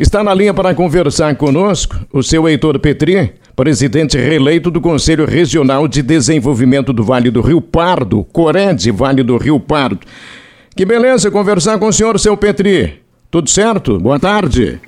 Está na linha para conversar conosco o seu Heitor Petri, presidente reeleito do Conselho Regional de Desenvolvimento do Vale do Rio Pardo, Cored Vale do Rio Pardo. Que beleza conversar com o senhor, seu Petri. Tudo certo? Boa tarde.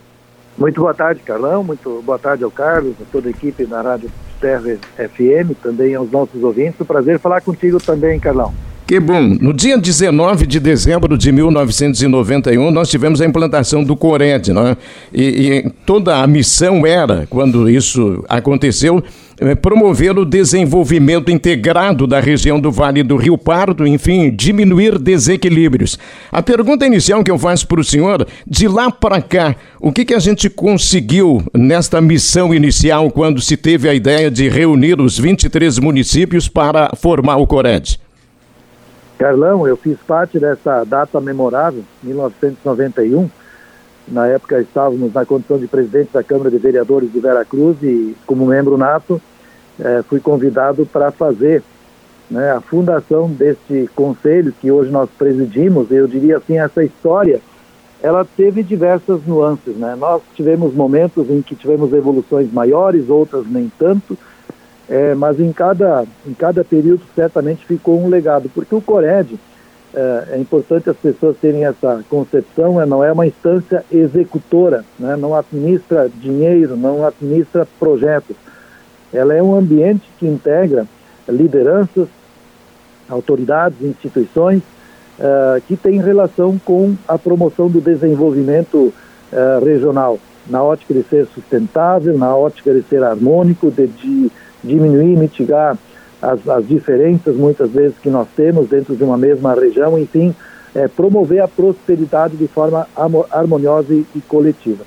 Muito boa tarde, Carlão. Muito boa tarde ao Carlos, a toda a equipe da Rádio Terra FM, também aos nossos ouvintes. Um prazer falar contigo também, Carlão. Que bom. No dia 19 de dezembro de 1991, nós tivemos a implantação do Cored, né? E, e toda a missão era, quando isso aconteceu, é, promover o desenvolvimento integrado da região do Vale do Rio Pardo, enfim, diminuir desequilíbrios. A pergunta inicial que eu faço para o senhor, de lá para cá, o que, que a gente conseguiu nesta missão inicial quando se teve a ideia de reunir os 23 municípios para formar o Cored? Carlão, eu fiz parte dessa data memorável, 1991. Na época estávamos na condição de presidente da Câmara de Vereadores de Veracruz e, como membro nato, eh, fui convidado para fazer né, a fundação deste conselho que hoje nós presidimos. Eu diria assim, essa história, ela teve diversas nuances. Né? Nós tivemos momentos em que tivemos evoluções maiores, outras nem tanto é, mas em cada, em cada período certamente ficou um legado, porque o Cored, é, é importante as pessoas terem essa concepção, é, não é uma instância executora, né, não administra dinheiro, não administra projetos. Ela é um ambiente que integra lideranças, autoridades, instituições, é, que tem relação com a promoção do desenvolvimento é, regional, na ótica de ser sustentável, na ótica de ser harmônico, de, de diminuir, mitigar as, as diferenças muitas vezes que nós temos dentro de uma mesma região, enfim, é, promover a prosperidade de forma harmoniosa e, e coletiva.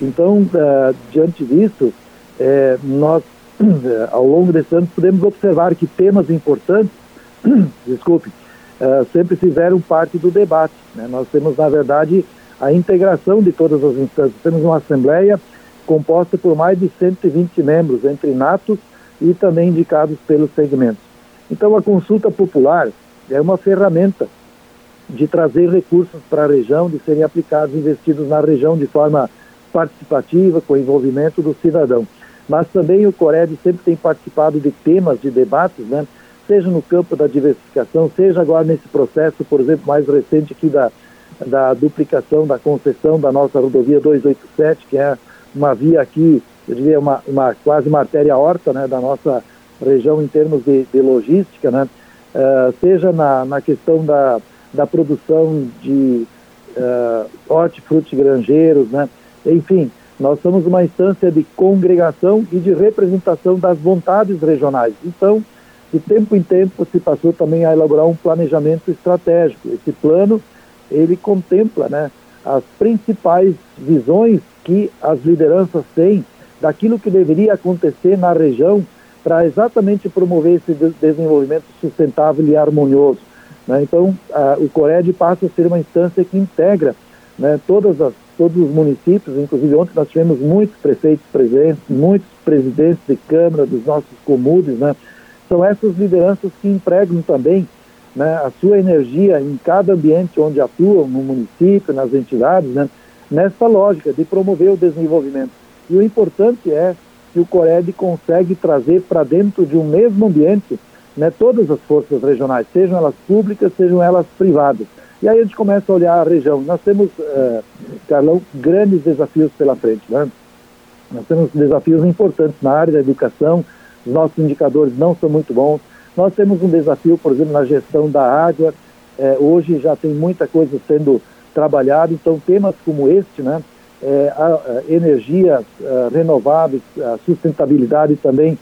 Então, uh, diante disso, é, nós, uh, ao longo desse ano, podemos observar que temas importantes, desculpe, uh, sempre fizeram parte do debate. Né? Nós temos, na verdade, a integração de todas as instâncias. Temos uma Assembleia composta por mais de 120 membros, entre natos e também indicados pelos segmentos. Então, a consulta popular é uma ferramenta de trazer recursos para a região, de serem aplicados, investidos na região de forma participativa, com envolvimento do cidadão. Mas também o Cored sempre tem participado de temas, de debates, né? seja no campo da diversificação, seja agora nesse processo, por exemplo, mais recente aqui da, da duplicação da concessão da nossa rodovia 287, que é uma via aqui eu diria, uma, uma quase uma artéria horta né, da nossa região em termos de, de logística, né, uh, seja na, na questão da, da produção de uh, hortifruti granjeiros, né, enfim, nós somos uma instância de congregação e de representação das vontades regionais. Então, de tempo em tempo se passou também a elaborar um planejamento estratégico. Esse plano, ele contempla né, as principais visões que as lideranças têm daquilo que deveria acontecer na região para exatamente promover esse desenvolvimento sustentável e harmonioso. Né? Então, a, o Cored passa a ser uma instância que integra né, todas as, todos os municípios, inclusive ontem nós tivemos muitos prefeitos presentes, muitos presidentes de Câmara dos nossos comunes, né? São essas lideranças que empregam também né, a sua energia em cada ambiente onde atuam, no município, nas entidades, né, nessa lógica de promover o desenvolvimento. E o importante é que o Cored consegue trazer para dentro de um mesmo ambiente né, todas as forças regionais, sejam elas públicas, sejam elas privadas. E aí a gente começa a olhar a região. Nós temos, uh, Carlão, grandes desafios pela frente. Né? Nós temos desafios importantes na área da educação, os nossos indicadores não são muito bons. Nós temos um desafio, por exemplo, na gestão da água. É, hoje já tem muita coisa sendo trabalhada, então temas como este, né, é, a, a energias a, renováveis, a sustentabilidade também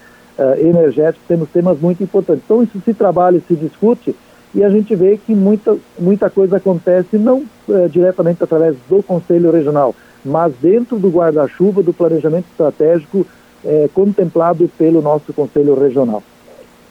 energética, temos temas muito importantes. Então isso se trabalha, se discute e a gente vê que muita, muita coisa acontece não é, diretamente através do Conselho Regional, mas dentro do guarda-chuva do planejamento estratégico é, contemplado pelo nosso Conselho Regional.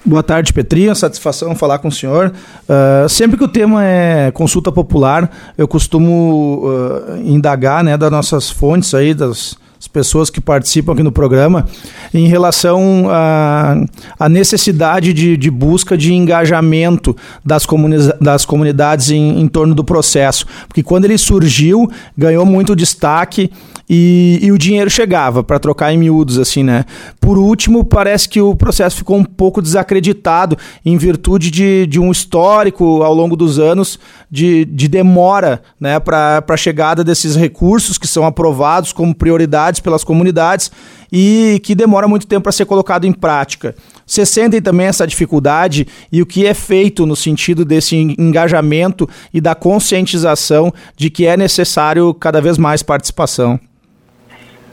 Boa tarde, Petri. É satisfação falar com o senhor. Uh, sempre que o tema é consulta popular, eu costumo uh, indagar né, das nossas fontes aí, das pessoas que participam aqui no programa, em relação à necessidade de, de, busca de engajamento das, comuni das comunidades em, em torno do processo. Porque quando ele surgiu, ganhou muito destaque e, e o dinheiro chegava, para trocar em miúdos, assim, né? Por último, parece que o processo ficou um pouco desacreditado em virtude de, de um histórico ao longo dos anos de, de demora né, para a chegada desses recursos que são aprovados como prioridades pelas comunidades e que demora muito tempo para ser colocado em prática. Vocês sentem também essa dificuldade e o que é feito no sentido desse engajamento e da conscientização de que é necessário cada vez mais participação?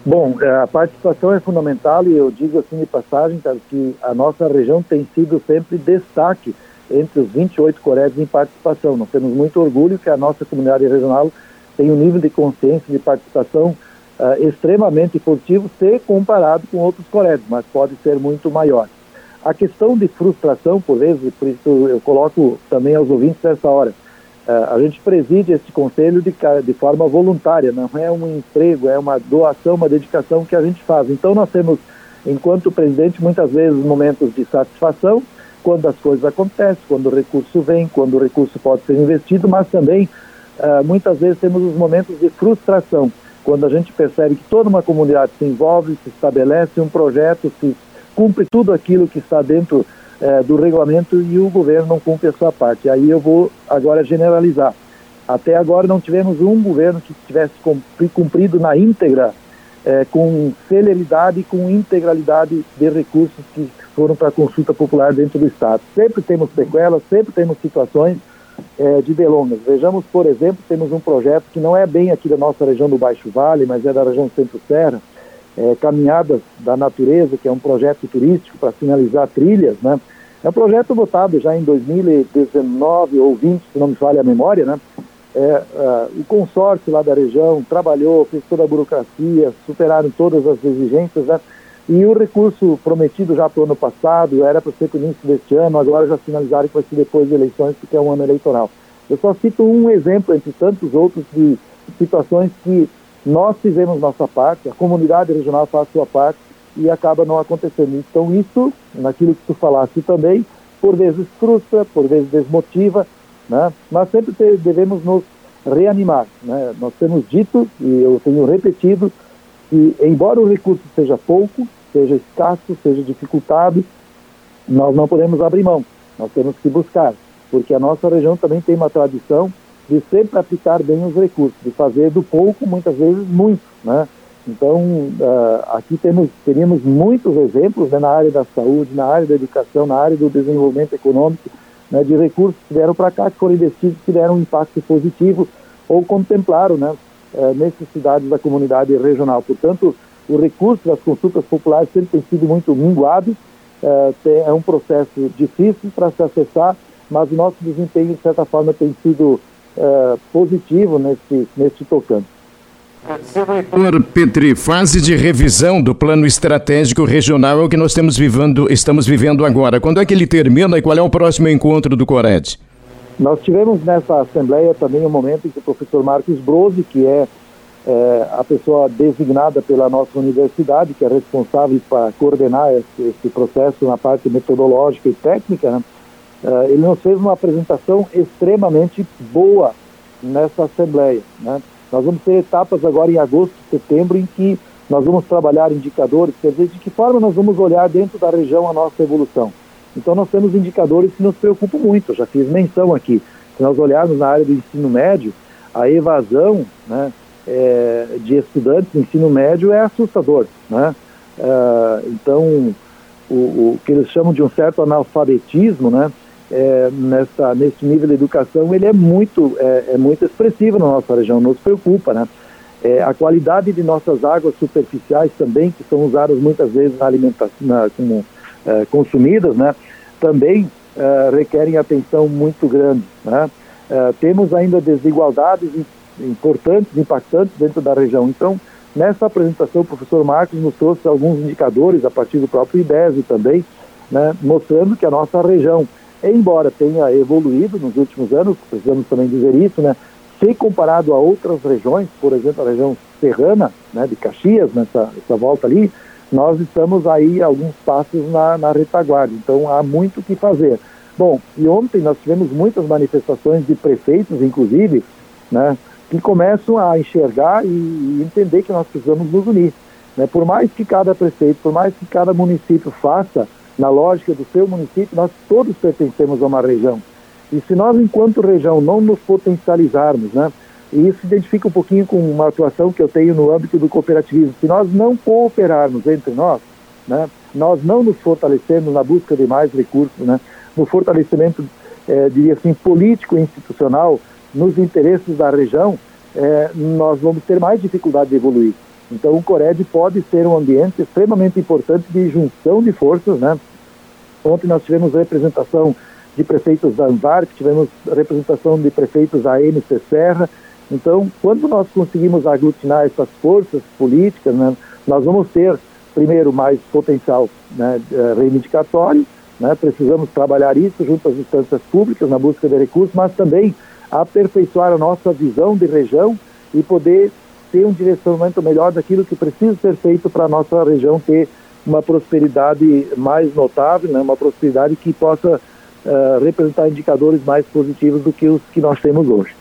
Bom, é, a participação é fundamental e eu digo assim de passagem, cara, que a nossa região tem sido sempre destaque entre os 28 coréis em participação. Nós temos muito orgulho que a nossa comunidade regional tem um nível de consciência de participação uh, extremamente positivo se comparado com outros colégios, mas pode ser muito maior. A questão de frustração, por vezes, por isso eu coloco também aos ouvintes nessa hora, a gente preside esse conselho de, de forma voluntária, não é um emprego, é uma doação, uma dedicação que a gente faz. Então nós temos, enquanto presidente, muitas vezes momentos de satisfação, quando as coisas acontecem, quando o recurso vem, quando o recurso pode ser investido, mas também uh, muitas vezes temos os momentos de frustração, quando a gente percebe que toda uma comunidade se envolve, se estabelece um projeto, se cumpre tudo aquilo que está dentro uh, do regulamento e o governo não cumpre a sua parte. Aí eu vou agora generalizar. Até agora não tivemos um governo que tivesse cumprido na íntegra, eh, com celeridade e com integralidade de recursos que foram para consulta popular dentro do Estado. Sempre temos sequelas, sempre temos situações é, de delongas. Vejamos, por exemplo, temos um projeto que não é bem aqui da nossa região do Baixo Vale, mas é da região Centro-Serra, é, Caminhadas da Natureza, que é um projeto turístico para sinalizar trilhas, né? É um projeto votado já em 2019 ou 20, se não me falha a memória, né? É, uh, o consórcio lá da região trabalhou, fez toda a burocracia, superaram todas as exigências, né? E o recurso prometido já para o ano passado, era para ser para o início deste ano, agora já finalizaram que vai ser depois de eleições, porque é um ano eleitoral. Eu só cito um exemplo entre tantos outros de situações que nós fizemos nossa parte, a comunidade regional faz sua parte e acaba não acontecendo. Então isso, naquilo que tu falaste também, por vezes frustra, por vezes desmotiva, né? mas sempre devemos nos reanimar. Né? Nós temos dito, e eu tenho repetido, que embora o recurso seja pouco, seja escasso, seja dificultado, nós não podemos abrir mão, nós temos que buscar, porque a nossa região também tem uma tradição de sempre aplicar bem os recursos, de fazer do pouco, muitas vezes, muito, né? Então, uh, aqui temos, teríamos muitos exemplos né, na área da saúde, na área da educação, na área do desenvolvimento econômico, né, de recursos que vieram para cá, que foram investidos, que deram um impacto positivo ou contemplaram né, uh, necessidades da comunidade regional. Portanto, o recurso das consultas populares sempre tem sido muito minguado, é, é um processo difícil para se acessar, mas o nosso desempenho, de certa forma, tem sido é, positivo nesse, nesse tocante. Senador Petri, fase de revisão do plano estratégico regional é o que nós estamos vivendo, estamos vivendo agora. Quando é que ele termina e qual é o próximo encontro do Cored? Nós tivemos nessa Assembleia também um momento em que o professor Marcos Brose, que é é, a pessoa designada pela nossa universidade, que é responsável para coordenar esse, esse processo na parte metodológica e técnica, né? É, ele nos fez uma apresentação extremamente boa nessa Assembleia. Né? Nós vamos ter etapas agora em agosto, setembro, em que nós vamos trabalhar indicadores, quer dizer, de que forma nós vamos olhar dentro da região a nossa evolução. Então nós temos indicadores que nos preocupam muito, eu já fiz menção aqui. Se nós olharmos na área do ensino médio, a evasão, né, é, de estudantes de ensino médio é assustador. Né? É, então, o, o, que eles chamam de um certo analfabetismo, né? É, nessa, nesse nível de educação, ele é muito, é, é, muito expressivo na nossa região, nos preocupa. Né? É, a qualidade de nossas águas superficiais também, que são usadas muitas vezes na alimentação, na, como é, consumidas, né? também é, requerem atenção muito grande. Né? temos ainda desigualdades importantes, impactantes dentro da região. Então, nessa apresentação, o professor Marcos nos trouxe alguns indicadores a partir do próprio IDESE também, né, mostrando que a nossa região, embora tenha evoluído nos últimos anos, precisamos também dizer isso, né, se comparado a outras regiões, por exemplo, a região serrana, né, de Caxias, nessa, nessa volta ali, nós estamos aí alguns passos na, na retaguarda, então há muito o que fazer. Bom, e ontem nós tivemos muitas manifestações de prefeitos, inclusive, né, que começam a enxergar e, e entender que nós precisamos nos unir. Né? Por mais que cada prefeito, por mais que cada município faça, na lógica do seu município, nós todos pertencemos a uma região. E se nós, enquanto região, não nos potencializarmos, né? E isso se identifica um pouquinho com uma atuação que eu tenho no âmbito do cooperativismo. Se nós não cooperarmos entre nós, né, nós não nos fortalecemos na busca de mais recursos, né, no fortalecimento, é, diria assim, político e institucional, nos interesses da região, é, nós vamos ter mais dificuldade de evoluir. Então, o Cored pode ser um ambiente extremamente importante de junção de forças. Né? Ontem nós tivemos representação de prefeitos da ANVARC, tivemos representação de prefeitos da MC Serra. Então, quando nós conseguimos aglutinar essas forças políticas, né, nós vamos ter, primeiro, mais potencial né, eh, reivindicatório, né, precisamos trabalhar isso junto às instâncias públicas na busca de recursos, mas também aperfeiçoar a nossa visão de região e poder ter um direcionamento melhor daquilo que precisa ser feito para a nossa região ter uma prosperidade mais notável, né, uma prosperidade que possa uh, representar indicadores mais positivos do que os que nós temos hoje.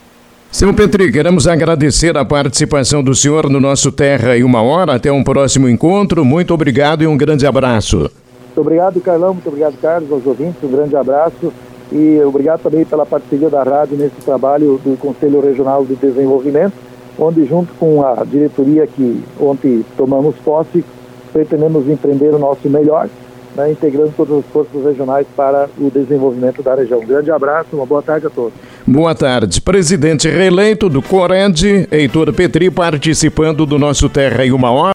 Senhor Petri, queremos agradecer a participação do senhor no nosso Terra em uma hora. Até um próximo encontro. Muito obrigado e um grande abraço. Muito obrigado, Carlão. Muito obrigado, Carlos, aos ouvintes. Um grande abraço. E obrigado também pela parceria da rádio nesse trabalho do Conselho Regional de Desenvolvimento onde junto com a diretoria que ontem tomamos posse, pretendemos empreender o nosso melhor, né, integrando todas as forças regionais para o desenvolvimento da região. Um grande abraço, uma boa tarde a todos. Boa tarde. Presidente reeleito do Corend, Heitor Petri, participando do nosso Terra em uma hora.